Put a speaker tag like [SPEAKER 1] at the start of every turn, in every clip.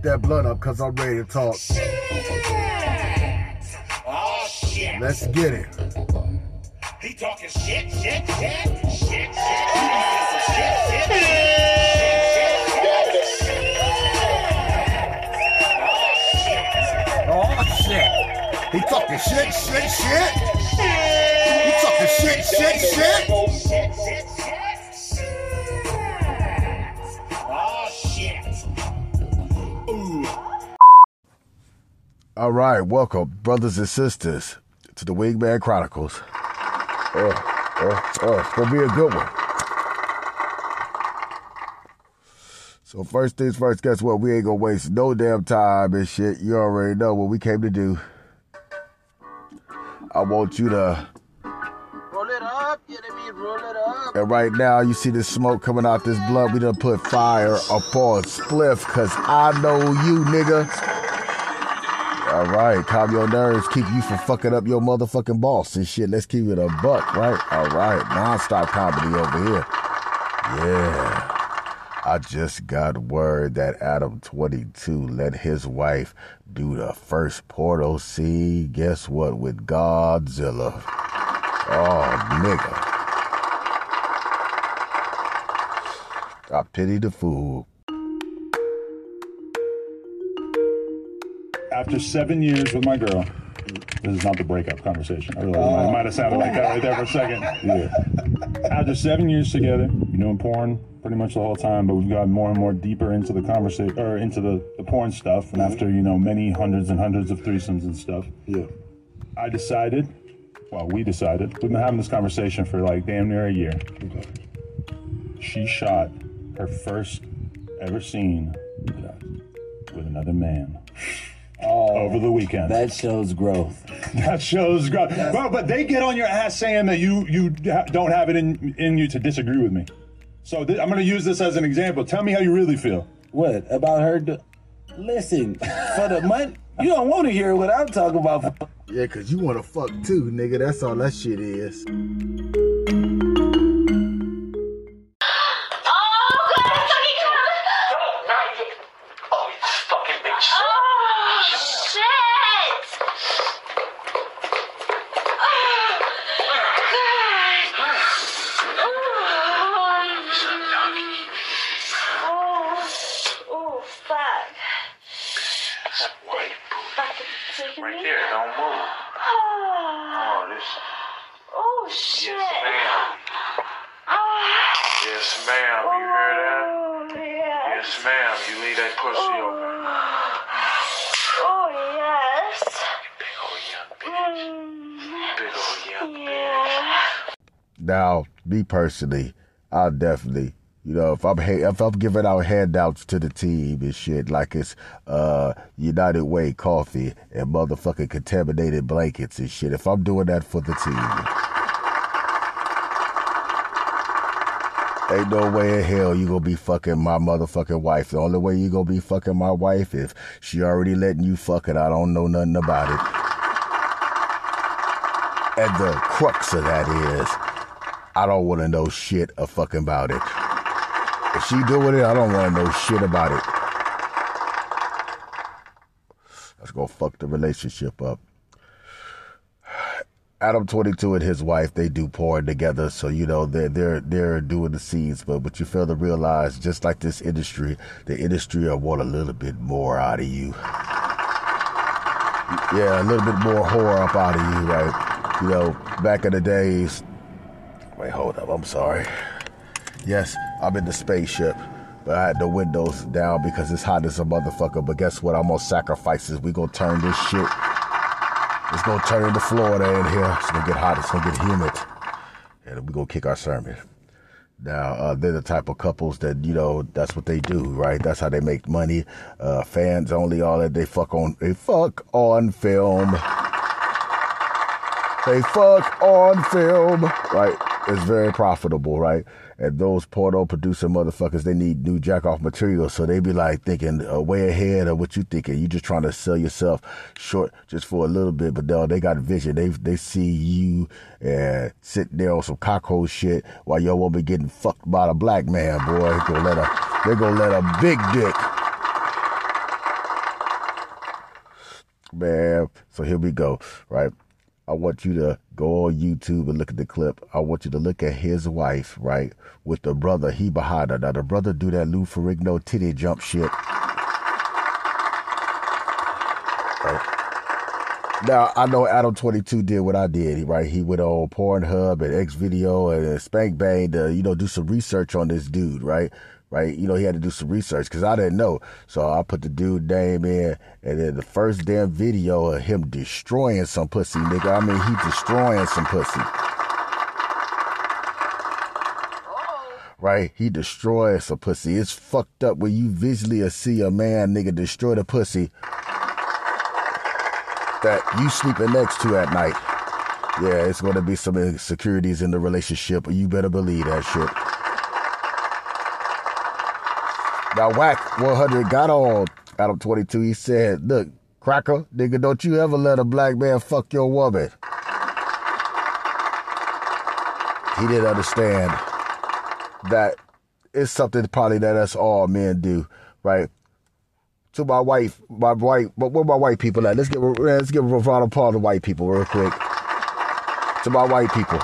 [SPEAKER 1] light that blunt up because I'm ready to talk.
[SPEAKER 2] Oh shit.
[SPEAKER 1] Let's get it.
[SPEAKER 2] He talking shit, shit, shit, shit, shit. Shit, shit, Oh shit.
[SPEAKER 1] Oh shit. He talking shit, shit, shit. Shit. He talking shit, shit, shit.
[SPEAKER 2] Shit, shit,
[SPEAKER 1] All right, welcome, brothers and sisters, to the Wingman Chronicles. Oh, oh, oh, it's gonna be a good one. So first things first, guess what? We ain't gonna waste no damn time and shit. You already know what we came to do. I want you to
[SPEAKER 3] Roll it up, they mean roll it up.
[SPEAKER 1] And right now, you see the smoke coming out this blunt. We done put fire upon Spliff, cause I know you, nigga. All right, calm your nerves, keep you from fucking up your motherfucking boss and shit. Let's keep it a buck, right? All right, non-stop comedy over here. Yeah. I just got word that Adam 22 let his wife do the first portal scene. Guess what? With Godzilla. Oh, nigga. I pity the fool.
[SPEAKER 4] After seven years with my girl, this is not the breakup conversation. I realize it might have sounded like that right there for a second. Yeah. After seven years together, been doing porn pretty much the whole time, but we've gotten more and more deeper into the conversation or into the, the porn stuff. And after, you know, many hundreds and hundreds of threesomes and stuff,
[SPEAKER 1] Yeah.
[SPEAKER 4] I decided, well, we decided, we've been having this conversation for like damn near a year. Okay. She shot her first ever scene with another man Oh. over the weekend.
[SPEAKER 5] That shows growth.
[SPEAKER 4] That shows growth. Bro, but they get on your ass saying that you you ha- don't have it in in you to disagree with me. So th- I'm gonna use this as an example. Tell me how you really feel.
[SPEAKER 5] What about her? Do- Listen, for the month, you don't want to hear what I'm talking about.
[SPEAKER 1] Yeah, cause you wanna fuck too, nigga. That's all that shit is. Now, me personally, I'll definitely, you know, if I'm if I'm giving out handouts to the team and shit like it's uh United Way coffee and motherfucking contaminated blankets and shit, if I'm doing that for the team, ain't no way in hell you gonna be fucking my motherfucking wife. The only way you gonna be fucking my wife if she already letting you fuck it. I don't know nothing about it. And the crux of that is, I don't want to know shit a fucking about it. If she doing it, I don't want to know shit about it. That's gonna fuck the relationship up. Adam 22 and his wife, they do porn together, so you know they're they're they're doing the scenes. But but you fail to realize, just like this industry, the industry will want a little bit more out of you. Yeah, a little bit more horror up out of you, right? You know, back in the days. I'm sorry. Yes, I'm in the spaceship, but I had the windows down because it's hot as a motherfucker. But guess what? I'm gonna sacrifice this. We gonna turn this shit. It's gonna turn into Florida in here. It's gonna get hot. It's gonna get humid, and we gonna kick our sermon. Now, uh, they're the type of couples that, you know, that's what they do, right? That's how they make money. Uh, fans only, all that. They fuck on, they fuck on film. They fuck on film, right? It's very profitable, right? And those porno producer motherfuckers, they need new jack off material. So they be like thinking uh, way ahead of what you thinking. You just trying to sell yourself short just for a little bit, but no, they got vision. They they see you and sitting there on some cockhole shit while your woman getting fucked by a black man, boy. They gonna let a they gonna let a big dick man. So here we go, right? I want you to go on YouTube and look at the clip. I want you to look at his wife, right, with the brother. He behind her. Now the brother do that Lou Ferrigno titty jump shit. Right. Now I know Adam Twenty Two did what I did, right? He went on Pornhub and X Video and Spank Bang to you know do some research on this dude, right? Right? You know he had to do some research because I didn't know, so I put the dude name in, and then the first damn video of him destroying some pussy, nigga. I mean he destroying some pussy. Right? He destroys some pussy. It's fucked up when you visually see a man, nigga, destroy the pussy that you sleeping next to at night. Yeah, it's to be some insecurities in the relationship. You better believe that shit. Now, Wack 100 got on Adam 22. He said, Look, cracker, nigga, don't you ever let a black man fuck your woman. He didn't understand that it's something probably that us all men do, right? to my white, my white, but where my white people at? Let's get let's give a round of applause to white people real quick. To my white people,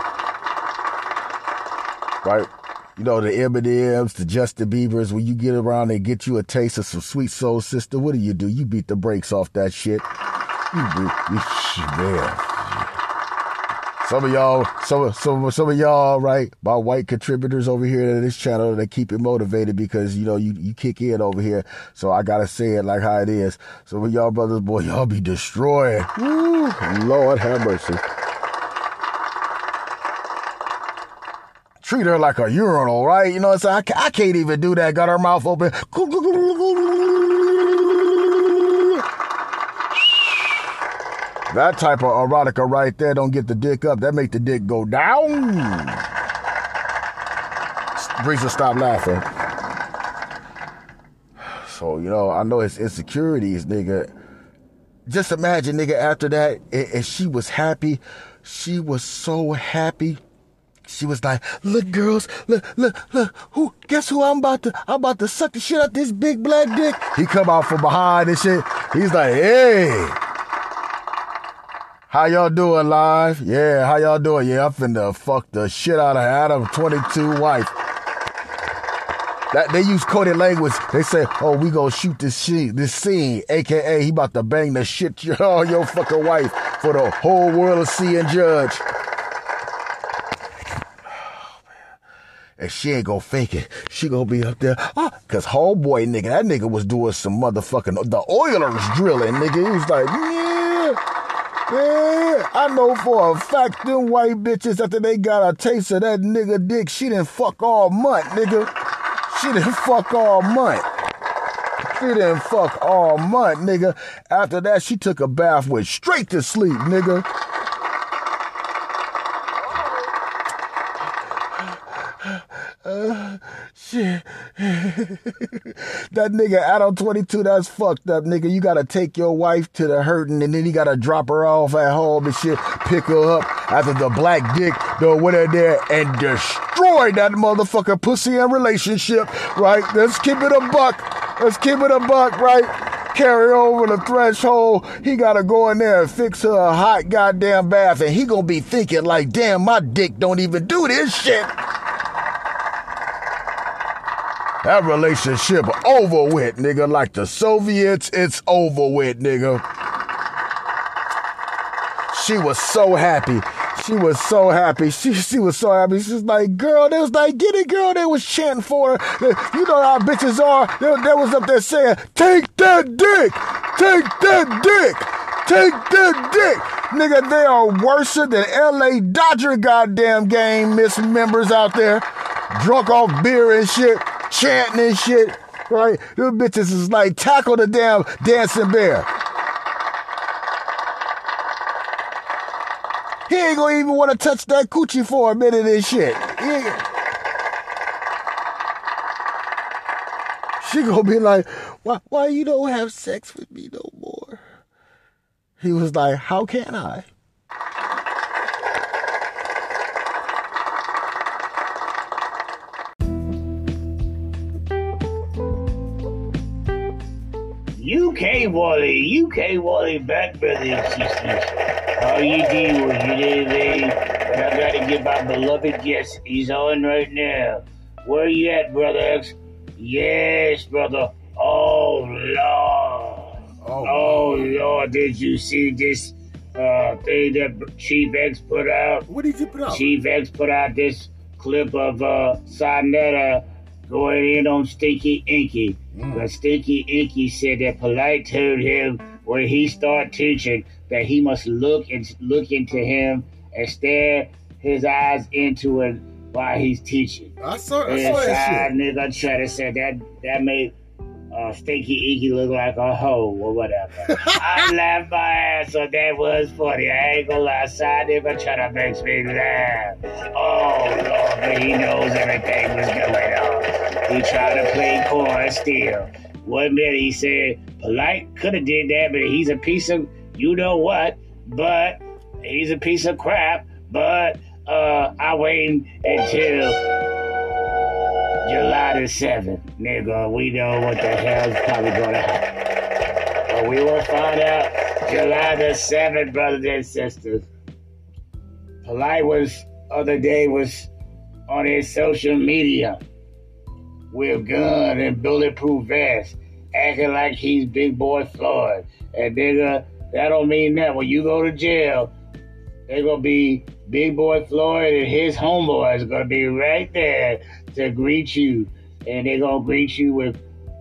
[SPEAKER 1] right? You know the Eminems, the Justin Biebers. When you get around and get you a taste of some sweet soul sister, what do you do? You beat the brakes off that shit. You, you, you man. Some of y'all, some, some, some of y'all, right? My white contributors over here to this channel, they keep it motivated because, you know, you, you kick in over here. So I gotta say it like how it is. Some of y'all brothers, boy, y'all be destroying. Woo, Lord have mercy. Treat her like a urinal, right? You know saying? I, I can't even do that. Got her mouth open. That type of erotica right there don't get the dick up. That make the dick go down. Breeza, stop laughing. So, you know, I know it's insecurities, nigga. Just imagine, nigga, after that, and she was happy. She was so happy. She was like, look, girls, look, look, look, who, guess who I'm about to, I'm about to suck the shit out this big black dick. He come out from behind and shit. He's like, hey. How y'all doing live? Yeah, how y'all doing? Yeah, I'm finna fuck the shit out of Adam 22 wife. That they use coded language. They say, "Oh, we gonna shoot this shit, this scene, aka he about to bang the shit your your fucking wife for the whole world to see and judge." And she ain't gonna fake it. She gonna be up there. Ah, cause homeboy nigga, that nigga was doing some motherfucking the Oilers drilling, nigga. He was like, yeah. Yeah, I know for a fact them white bitches after they got a taste of that nigga dick, she didn't fuck all month, nigga. She didn't fuck all month. She didn't fuck all month, nigga. After that, she took a bath, went straight to sleep, nigga. Shit. that nigga Adam 22, that's fucked up, nigga. You gotta take your wife to the hurting and then you gotta drop her off at home and shit, pick her up after the black dick, the went there and destroy that motherfucker pussy and relationship, right? Let's keep it a buck. Let's keep it a buck, right? carry over the threshold. He gotta go in there and fix her a hot goddamn bath, and he gonna be thinking like, damn, my dick don't even do this shit. That relationship over with, nigga. Like the Soviets, it's over with, nigga. She was so happy. She was so happy. She she was so happy. She's like, girl, they was like, get it, girl. They was chanting for her. You know how bitches are. They, they was up there saying, take that dick. Take that dick. Take that dick. Nigga, they are worse than LA Dodger goddamn game miss members out there. Drunk off beer and shit chanting and shit, right? Them bitches is like tackle the damn dancing bear. He ain't gonna even want to touch that coochie for a minute and shit. She gonna be like, why, why you don't have sex with me no more? He was like, how can I?
[SPEAKER 6] UK Wally, UK Wally back, brothers and sisters. How you doing? You know what I? But I gotta get my beloved guest. He's on right now. Where you at, brother X? Yes, brother. Oh, Lord.
[SPEAKER 1] Oh,
[SPEAKER 6] Oh, Lord, did you see this uh, thing that Chief X put out?
[SPEAKER 1] what did you put up?
[SPEAKER 6] Chief X put out this clip of uh, Sonetta going in on Stinky Inky. But Stinky Inky said that Polight told him when he start teaching that he must look and look into him and stare his eyes into it while he's teaching.
[SPEAKER 1] I saw, I saw that shit.
[SPEAKER 6] nigga try to say that that made uh, Stinky Inky look like a hoe or whatever. I laughed my ass so that was funny. I ain't gonna lie, side nigga try to make me laugh. Oh Lord, but he knows everything was going on. He tried to play coy still. One minute he said Polight could have did that, but he's a piece of you know what. But he's a piece of crap. But uh, I wait until July the 7th, nigga. We know what the hell's probably gonna happen. But we will find out July the 7th, brothers and sisters. Polight was, other day, was on his social media with gun and bulletproof vest, acting like he's Big Boy Floyd. And nigga, that don't mean that. When you go to jail, they're gonna be Big Boy Floyd and his homeboys gonna be right there to greet you, and they're gonna greet you with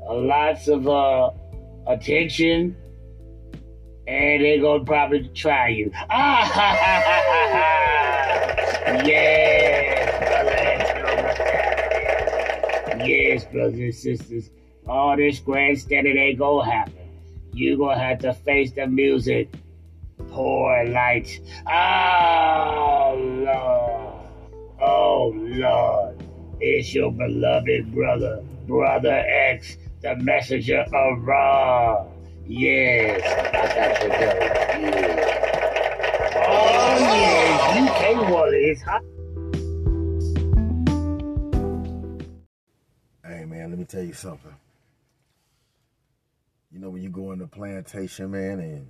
[SPEAKER 6] lots of uh, attention, and they're gonna probably try you. Ah ha Yes, brothers and sisters, all this grandstanding ain't gonna happen. You gonna have to face the music. Poor lights. Oh Lord. Oh Lord. It's your beloved brother, Brother X, the messenger of Ra. Yes, I got to go. Yeah. Oh yes, UK Wally is hot.
[SPEAKER 1] Me tell you something. You know when you go in the plantation, man, and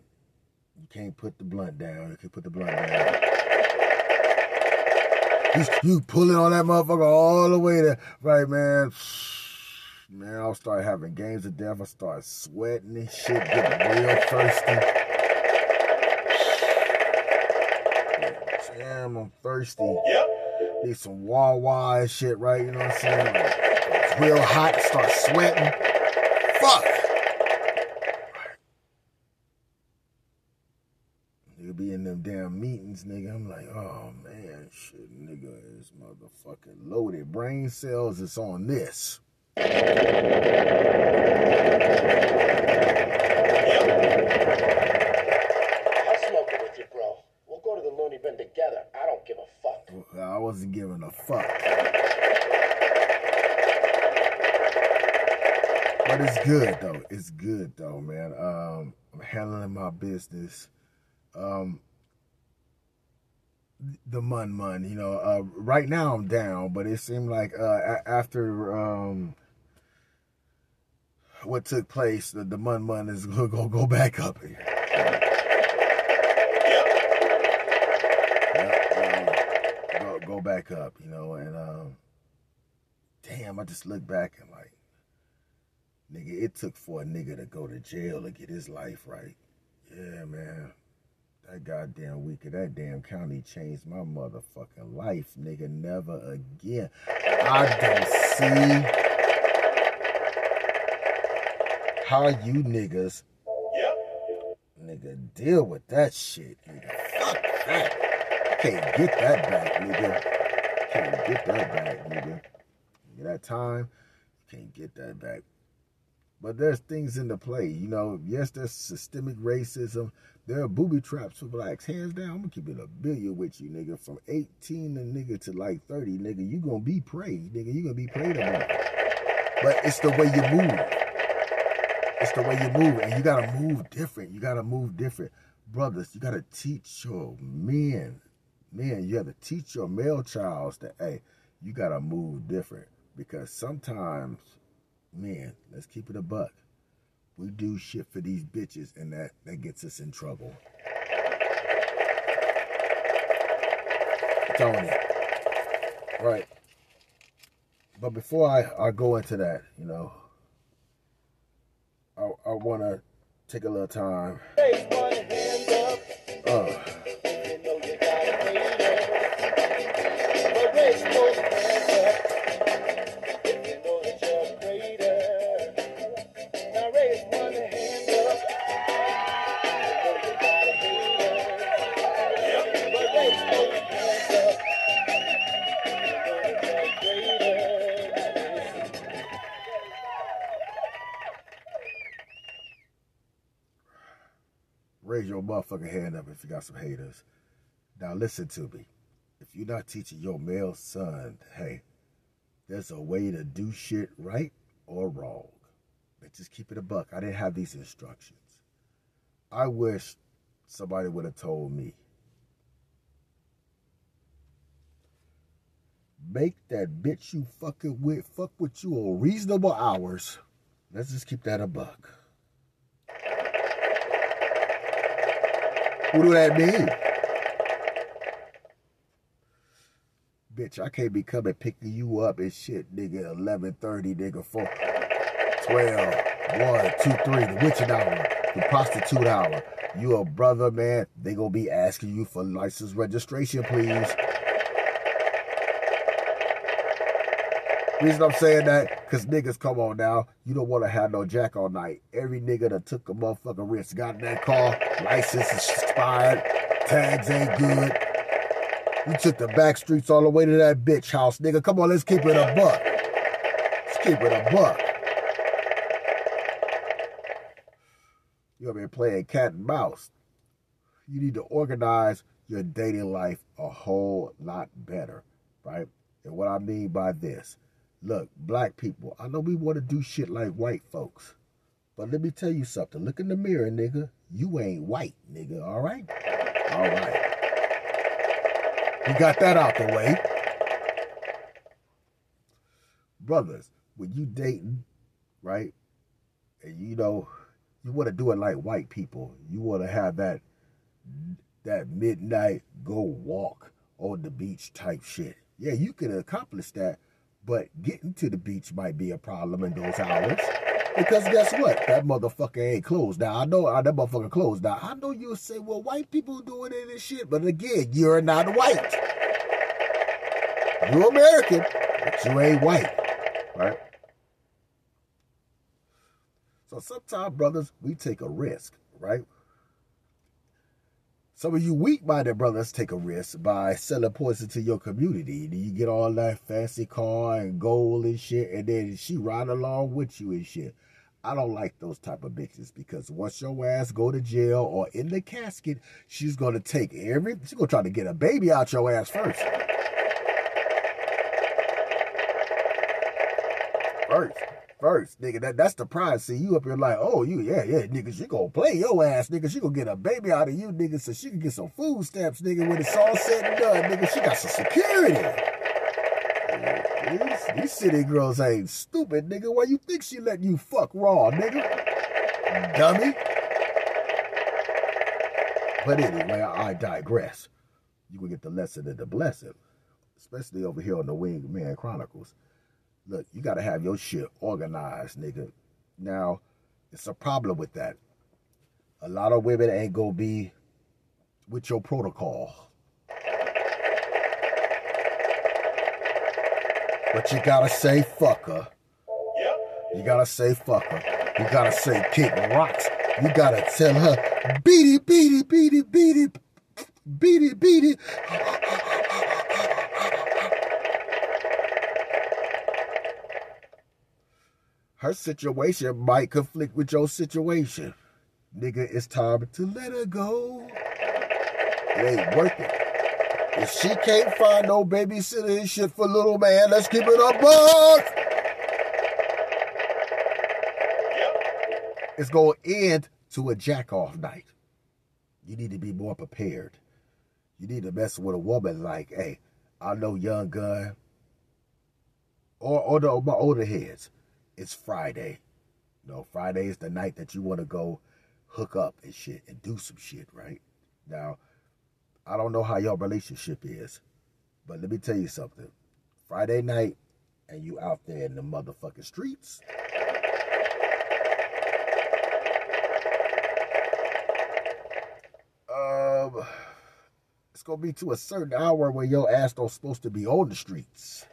[SPEAKER 1] you can't put the blunt down. You can put the blunt down. You, you pulling on that motherfucker all the way there, right, man? Man, I'll start having games of death. I start sweating and shit, getting real thirsty. Damn, I'm thirsty.
[SPEAKER 2] Yep.
[SPEAKER 1] Need some Wawa and shit, right? You know what I'm saying? Real hot, start sweating. Fuck. Nigga be in them damn meetings, nigga. I'm like, oh man, shit, nigga is motherfucking loaded. Brain cells is on this.
[SPEAKER 7] I'll smoke it with you, bro. We'll go to the loony bin together. I don't give a fuck.
[SPEAKER 1] I wasn't giving a fuck. But it's good though. It's good though, man. Um, I'm handling my business. Um, the mun mun, you know. Uh, right now I'm down, but it seemed like uh, after um, what took place, the, the mun mun is gonna go go back up go, back up, you know, and um, damn, I just look back and nigga, it took for a nigga to go to jail to get his life right. Yeah, man. That goddamn week of that damn county changed my motherfucking life, nigga. Never again. I don't see how you niggas,
[SPEAKER 2] Yep.
[SPEAKER 1] nigga, deal with that shit, nigga. Fuck that. Can't get that back, nigga. Can't get that back, nigga. That time, can't get that back. But there's things in the play, you know. Yes, there's systemic racism. There are booby traps for blacks. Hands down, I'm gonna keep it a billion with you, nigga. From 18 to nigga to like 30, nigga, you gonna be preyed, nigga. You gonna be preyed upon. But it's the way you move. It's the way you move, and you gotta move different. You gotta move different, brothers. You gotta teach your men, men. You have to teach your male childs that, hey, you gotta move different because sometimes, man, let's keep it a buck. We do shit for these bitches, and that that gets us in trouble. Tony. Right. But before I, I go into that, you know, I, I want to take a little time.
[SPEAKER 7] Raise one hand up
[SPEAKER 1] Uh, raise your motherfucking hand up if you got some haters. Now listen to me. If you're not teaching your male son, hey, there's a way to do shit right or wrong. But just keep it a buck. I didn't have these instructions. I wish somebody would have told me. Make that bitch you fucking with fuck with you on reasonable hours. Let's just keep that a buck. What do that mean? Bitch, I can't be coming picking you up and shit, nigga, 11.30, nigga, 4, 12, 1, 2, 3, the witching hour, the prostitute hour. You a brother, man, they gonna be asking you for license registration, please. Reason I'm saying that, cause niggas, come on now, you don't want to have no jack all night. Every nigga that took a motherfucking risk, got in that car, license is expired, tags ain't good. You took the back streets all the way to that bitch house, nigga. Come on, let's keep it a buck. Let's keep it a buck. You have been playing cat and mouse. You need to organize your dating life a whole lot better, right? And what I mean by this, look, black people, I know we want to do shit like white folks. But let me tell you something. Look in the mirror, nigga. You ain't white, nigga, all right? All right. We got that out the way. Brothers, when you dating, right? And you know, you want to do it like white people. You want to have that that midnight go walk on the beach type shit. Yeah, you can accomplish that, but getting to the beach might be a problem in those hours. Because guess what? That motherfucker ain't closed. Now I know uh, that motherfucker closed. Now I know you'll say, well, white people doing it and shit, but again, you're not white. You're American, but you ain't white. Right? So sometimes, brothers, we take a risk, right? Some of you weak-minded brothers take a risk by selling poison to your community. You get all that fancy car and gold and shit, and then she ride along with you and shit. I don't like those type of bitches because once your ass go to jail or in the casket, she's gonna take every. She's gonna try to get a baby out your ass first. First, first, nigga. That that's the prize. See you up here like, oh, you yeah yeah, nigga. She gonna play your ass, nigga. She gonna get a baby out of you, nigga, so she can get some food stamps, nigga. When it's all said and done, nigga, she got some security. These, these city girls ain't stupid, nigga. Why you think she let you fuck raw, nigga? Dummy. But anyway, I, I digress. You will get the lesson and the blessing, especially over here on the Wingman Chronicles. Look, you gotta have your shit organized, nigga. Now, it's a problem with that. A lot of women ain't gonna be with your protocol. But you gotta say fuck her. You gotta say fucker. You gotta say kick rocks. You gotta tell her beat it, beat it, beat it, beat it, beat it, beat it. Her situation might conflict with your situation. Nigga, it's time to let her go. It ain't worth it. If she can't find no babysitter and shit for little man, let's keep it a buck. It's gonna end to a jack off night. You need to be more prepared. You need to mess with a woman like, hey, I know young gun. Or or the, my older heads. It's Friday. No, Friday is the night that you want to go hook up and shit and do some shit, right? Now, I don't know how your relationship is, but let me tell you something. Friday night and you out there in the motherfucking streets. Um, it's gonna be to a certain hour where your ass don't supposed to be on the streets.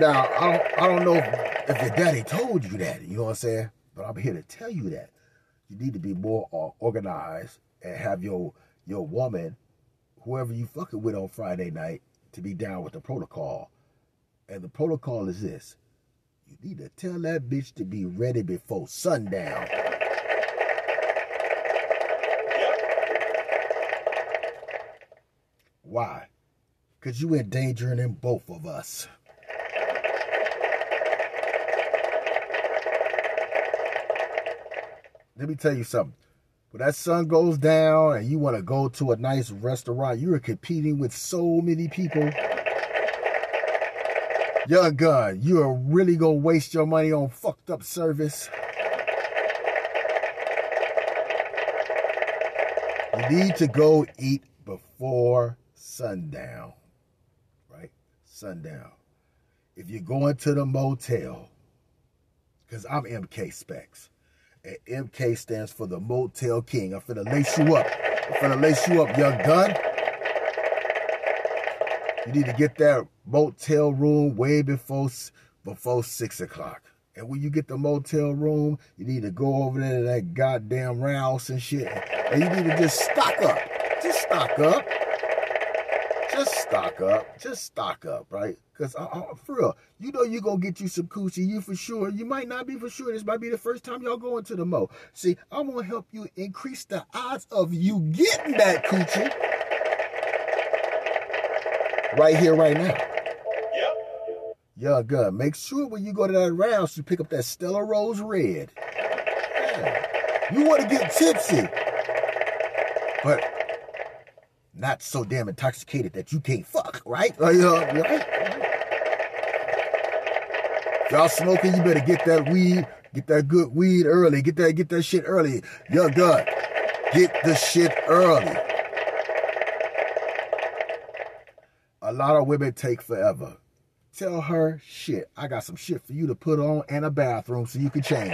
[SPEAKER 1] Now, I don't, I don't know if, if your daddy told you that, you know what I'm saying? But I'm here to tell you that you need to be more uh, organized and have your your woman, whoever you fucking with on Friday night, to be down with the protocol. And the protocol is this: you need to tell that bitch to be ready before sundown. Why? Because you endangering in both of us. Let me tell you something. When that sun goes down and you want to go to a nice restaurant, you are competing with so many people. Young gun, you are really gonna waste your money on fucked up service. You need to go eat before sundown. Right? Sundown. If you're going to the motel, because I'm MK Spext. And MK stands for the Motel King. I'm finna lace you up. I'm finna lace you up, young gun. You need to get that motel room way before before six o'clock. And when you get the motel room, you need to go over there to that goddamn Rouse and shit. And you need to just stock up. Just stock up. Just stock up. Just stock up, right? Because uh, uh, for real, you know you're gonna get you some coochie. You for sure. You might not be for sure. This might be the first time y'all going to the mo. See, I'm gonna help you increase the odds of you getting that coochie right here, right now. Yeah, good. Make sure when you go to that rounds, you pick up that Stella Rosa Red. Yeah. You want to get tipsy, but not so damn intoxicated that you can't fuck, right? Uh, yeah, right? If y'all smoking, you better get that weed, get that good weed early. Get that, get that shit early. Yo, good. Get the shit early. A lot of women take forever. Tell her, shit, I got some shit for you to put on and a bathroom so you can change,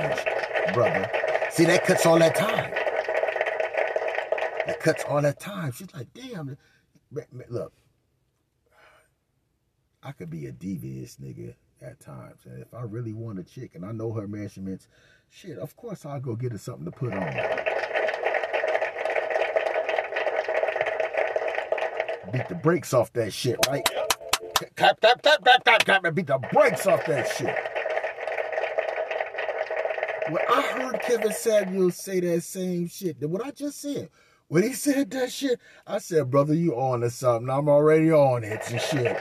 [SPEAKER 1] brother. See, that cuts all that time. That cuts all that time. She's like, damn. Look, I could be a devious nigga at times. And if I really want a chick and I know her measurements, shit, of course I'll go get her something to put on. Beat the brakes off that shit, right? Clap, clap, clap, clap, clap, clap, and beat the brakes off that shit. When I heard Kevin Samuels say that same shit, what I just said, when he said that shit, I said, brother, you on to something. I'm already on it and shit.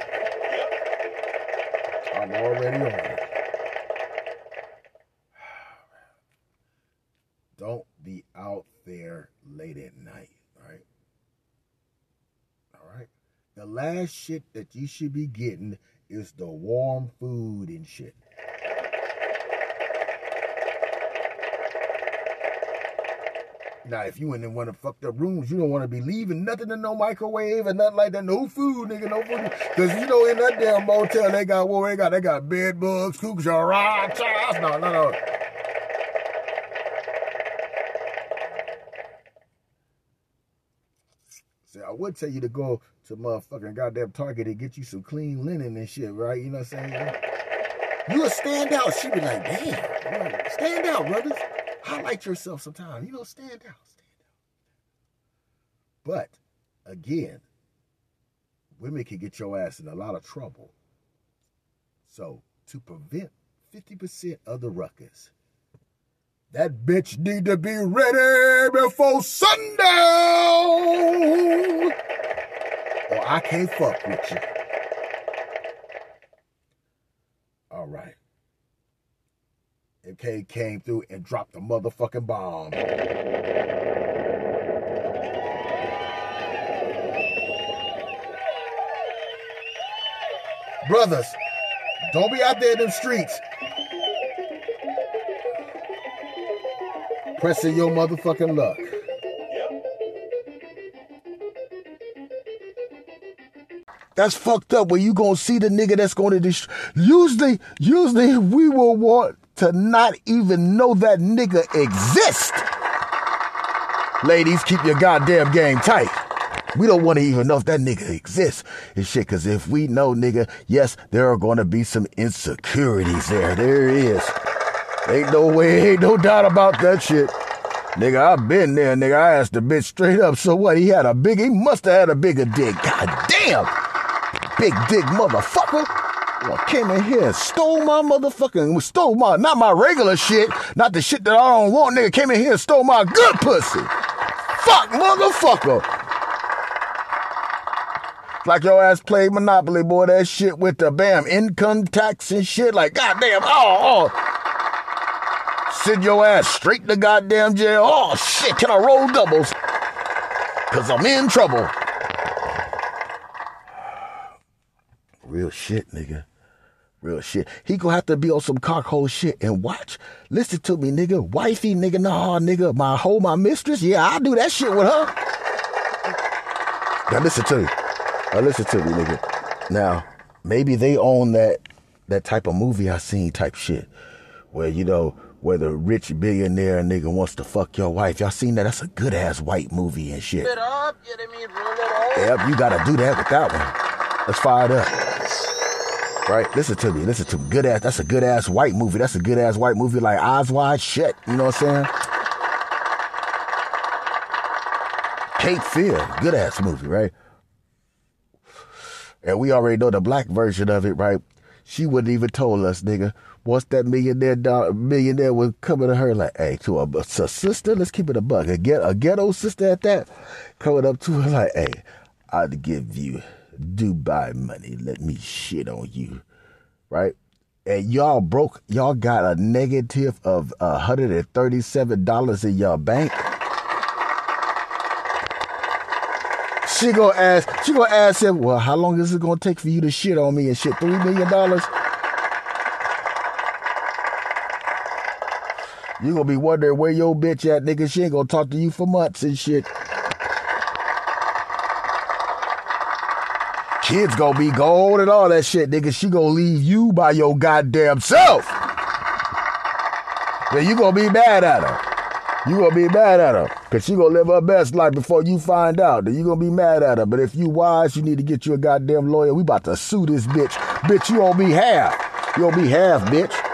[SPEAKER 1] I'm already on it. Don't be out there late at night, right? All right? The last shit that you should be getting is the warm food and shit. Now, if you in them one of the fucked up rooms, you don't want to be leaving nothing in no microwave and nothing like that. No food, nigga, no food. Because you know, in that damn motel, they got what they got. They got bed bugs, cookies, rats. No, no, no. See, I would tell you to go to motherfucking goddamn Target and get you some clean linen and shit, right? You know what I'm saying? You a stand out. She be like, damn, stand out, brothers. Highlight yourself sometimes. You know, stand out, stand out. But again, women can get your ass in a lot of trouble. So to prevent 50% of the ruckus, that bitch need to be ready before sundown. Or I can't fuck with you. and K came through and dropped the motherfucking bomb. Brothers, don't be out there in them streets pressing your motherfucking luck. That's fucked up. Where you gonna see the nigga that's gonna destroy? Usually, usually we will want to not even know that nigga exists. Ladies, keep your goddamn game tight. We don't want to even know if that nigga exists and shit, cause if we know nigga, yes, there are gonna be some insecurities there. There is. Ain't no way, ain't no doubt about that shit. Nigga, I've been there, nigga. I asked the bitch straight up, so what? He had a big, he must have had a bigger dick. God damn! Big dick motherfucker. Well, came in here stole my motherfucking, stole my, not my regular shit, not the shit that I don't want, nigga. Came in here and stole my good pussy. Fuck, motherfucker. Like your ass played Monopoly, boy, that shit with the bam, income tax and shit. Like, goddamn, oh, oh. Send your ass straight to goddamn jail. Oh, shit, can I roll doubles? Cause I'm in trouble. Real shit, nigga. Real shit. He gonna have to be on some cockhole shit and watch. Listen to me, nigga. Wifey, nigga, nah, nigga. My hoe, my mistress. Yeah, I do that shit with her. Now listen to me. Now listen to me, nigga. Now, maybe they own that that type of movie I seen type shit. Where, you know, where the rich billionaire nigga wants to fuck your wife. Y'all seen that? That's a good ass white movie and shit.
[SPEAKER 3] Up, you know I mean? Roll it up.
[SPEAKER 1] Yep, you gotta do that with that one. Let's fire it up. Right? Listen to me. Listen to me. Good ass. That's a good ass white movie. That's a good ass white movie like Eyes Wide Shut. You know what I'm saying? Cape Fear. Good ass movie, right? And we already know the black version of it, right? She wouldn't even told us, nigga. Once that millionaire dollar, millionaire was coming to her like, hey, to a, a sister, let's keep it a buck. A, get, a ghetto sister at that, coming up to her like, hey, I'd give you Dubai money. Let me shit on you, right? And y'all broke, y'all got a negative of $137 in your bank. She gonna ask, she gonna ask him, well, how long is it gonna take for you to shit on me and shit? Three million dollars? You gonna be wondering where your bitch at, nigga. She ain't gonna talk to you for months and shit. Kids gonna be gold and all that shit, nigga. She gonna leave you by your goddamn self. Then you gonna be mad at her. You gonna be mad at her. Cause she gonna live her best life before you find out. Then you gonna be mad at her. But if you wise, you need to get you a goddamn lawyer. We about to sue this bitch. Bitch, you gonna be half. You gonna be half, bitch.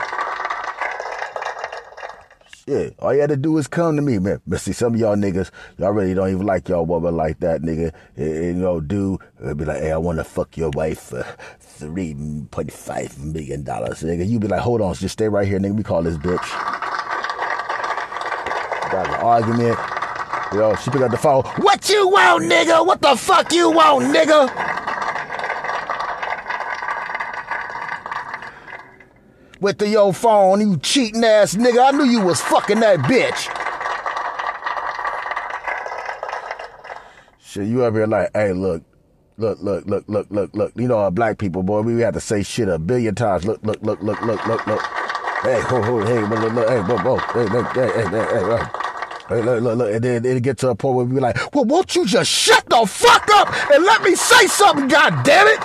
[SPEAKER 1] Shit, all you had to do is come to me, man. But see, some of y'all niggas, y'all really don't even like y'all woman like that, nigga. You know, uh, be like, hey, I want to fuck your wife for three point five million dollars, nigga. You be like, hold on, just stay right here, nigga. We call this bitch. Got an argument. Yo, she pick up the phone. What you want, nigga? What the fuck you want, nigga? With the yo phone, you cheating ass nigga. I knew you was fucking that bitch. Shit, you ever like, hey, look, look, look, look, look, look, look. You know, our black people, boy, we have to say shit a billion times. Look, look, look, look, look, look, look. Hey, ho, ho, hey, look, look, look, hey, whoa, whoa, hey, look, hey, hey, hey, hey, hey. Hey, look, look, look, and then it get to a point where we be like, well, won't you just shut the fuck up and let me say something, god damn it?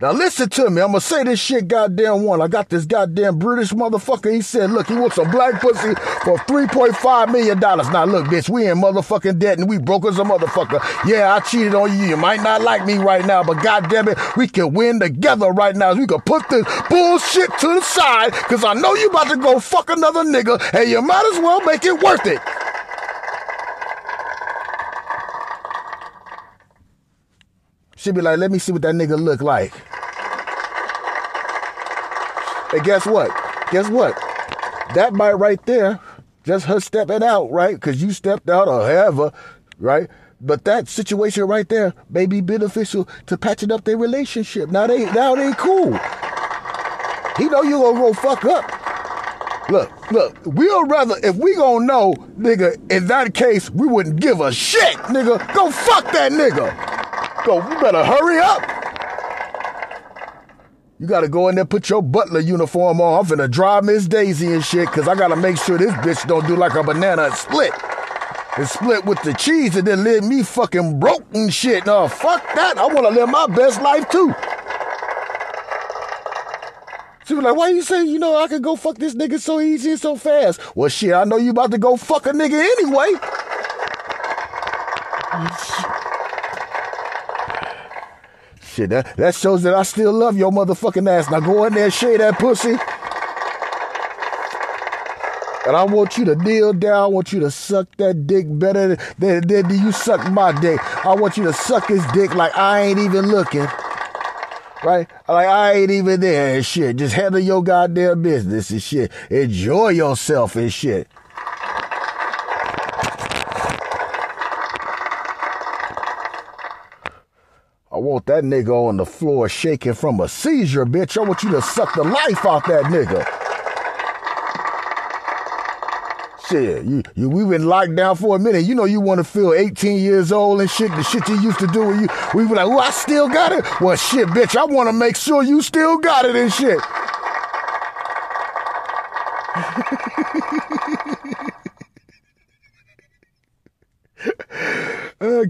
[SPEAKER 1] Now listen to me. I'm gonna say this shit goddamn one. I got this goddamn British motherfucker. He said, look, he wants a black pussy for $3.5 million. Now look, bitch, we in motherfucking debt and we broke as a motherfucker. Yeah, I cheated on you. You might not like me right now, but goddamn it, we can win together right now. We can put this bullshit to the side, cause I know you about to go fuck another nigga and you might as well make it worth it. She'd be like, let me see what that nigga look like. And guess what? Guess what? That bite right there, just her stepping out, right? Because you stepped out or however, right? But that situation right there may be beneficial to patching up their relationship. Now they now they cool. He know you gonna go fuck up. Look, look, we'll rather if we gonna know, nigga, in that case, we wouldn't give a shit, nigga. Go fuck that nigga. Go, you better hurry up. You gotta go in there, put your butler uniform on. I'm finna drive Miss Daisy and shit, cause I gotta make sure this bitch don't do like a banana and split. And split with the cheese and then leave me fucking broke and shit. No, fuck that. I wanna live my best life too. She was like, why you say, you know, I could go fuck this nigga so easy and so fast? Well, shit, I know you about to go fuck a nigga anyway. Oh, Shit, that, that shows that I still love your motherfucking ass. Now go in there and shave that pussy. And I want you to kneel down. I want you to suck that dick better than, than, than you suck my dick. I want you to suck his dick like I ain't even looking. Right? Like I ain't even there and shit. Just handle your goddamn business and shit. Enjoy yourself and shit. Want that nigga on the floor shaking from a seizure, bitch. I want you to suck the life out that nigga. Shit, you, you we've been locked down for a minute. You know you want to feel 18 years old and shit. The shit you used to do you we were like, oh, I still got it. Well, shit, bitch, I want to make sure you still got it and shit.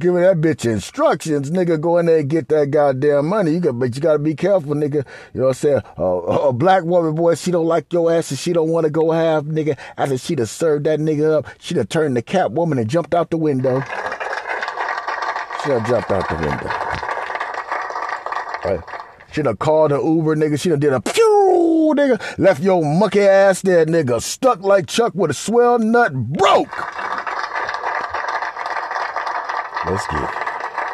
[SPEAKER 1] giving that bitch instructions, nigga. Go in there and get that goddamn money. You got, but you gotta be careful, nigga. You know what I'm saying? Uh, a black woman, boy, she don't like your ass and she don't want to go have, nigga. After she'd have served that nigga up, she'd have turned the cat woman and jumped out the window. She'd have jumped out the window. Right? She'd have called an Uber, nigga. She'd have did a pew, nigga. Left your monkey ass there, nigga. Stuck like Chuck with a swell nut, broke. Get it.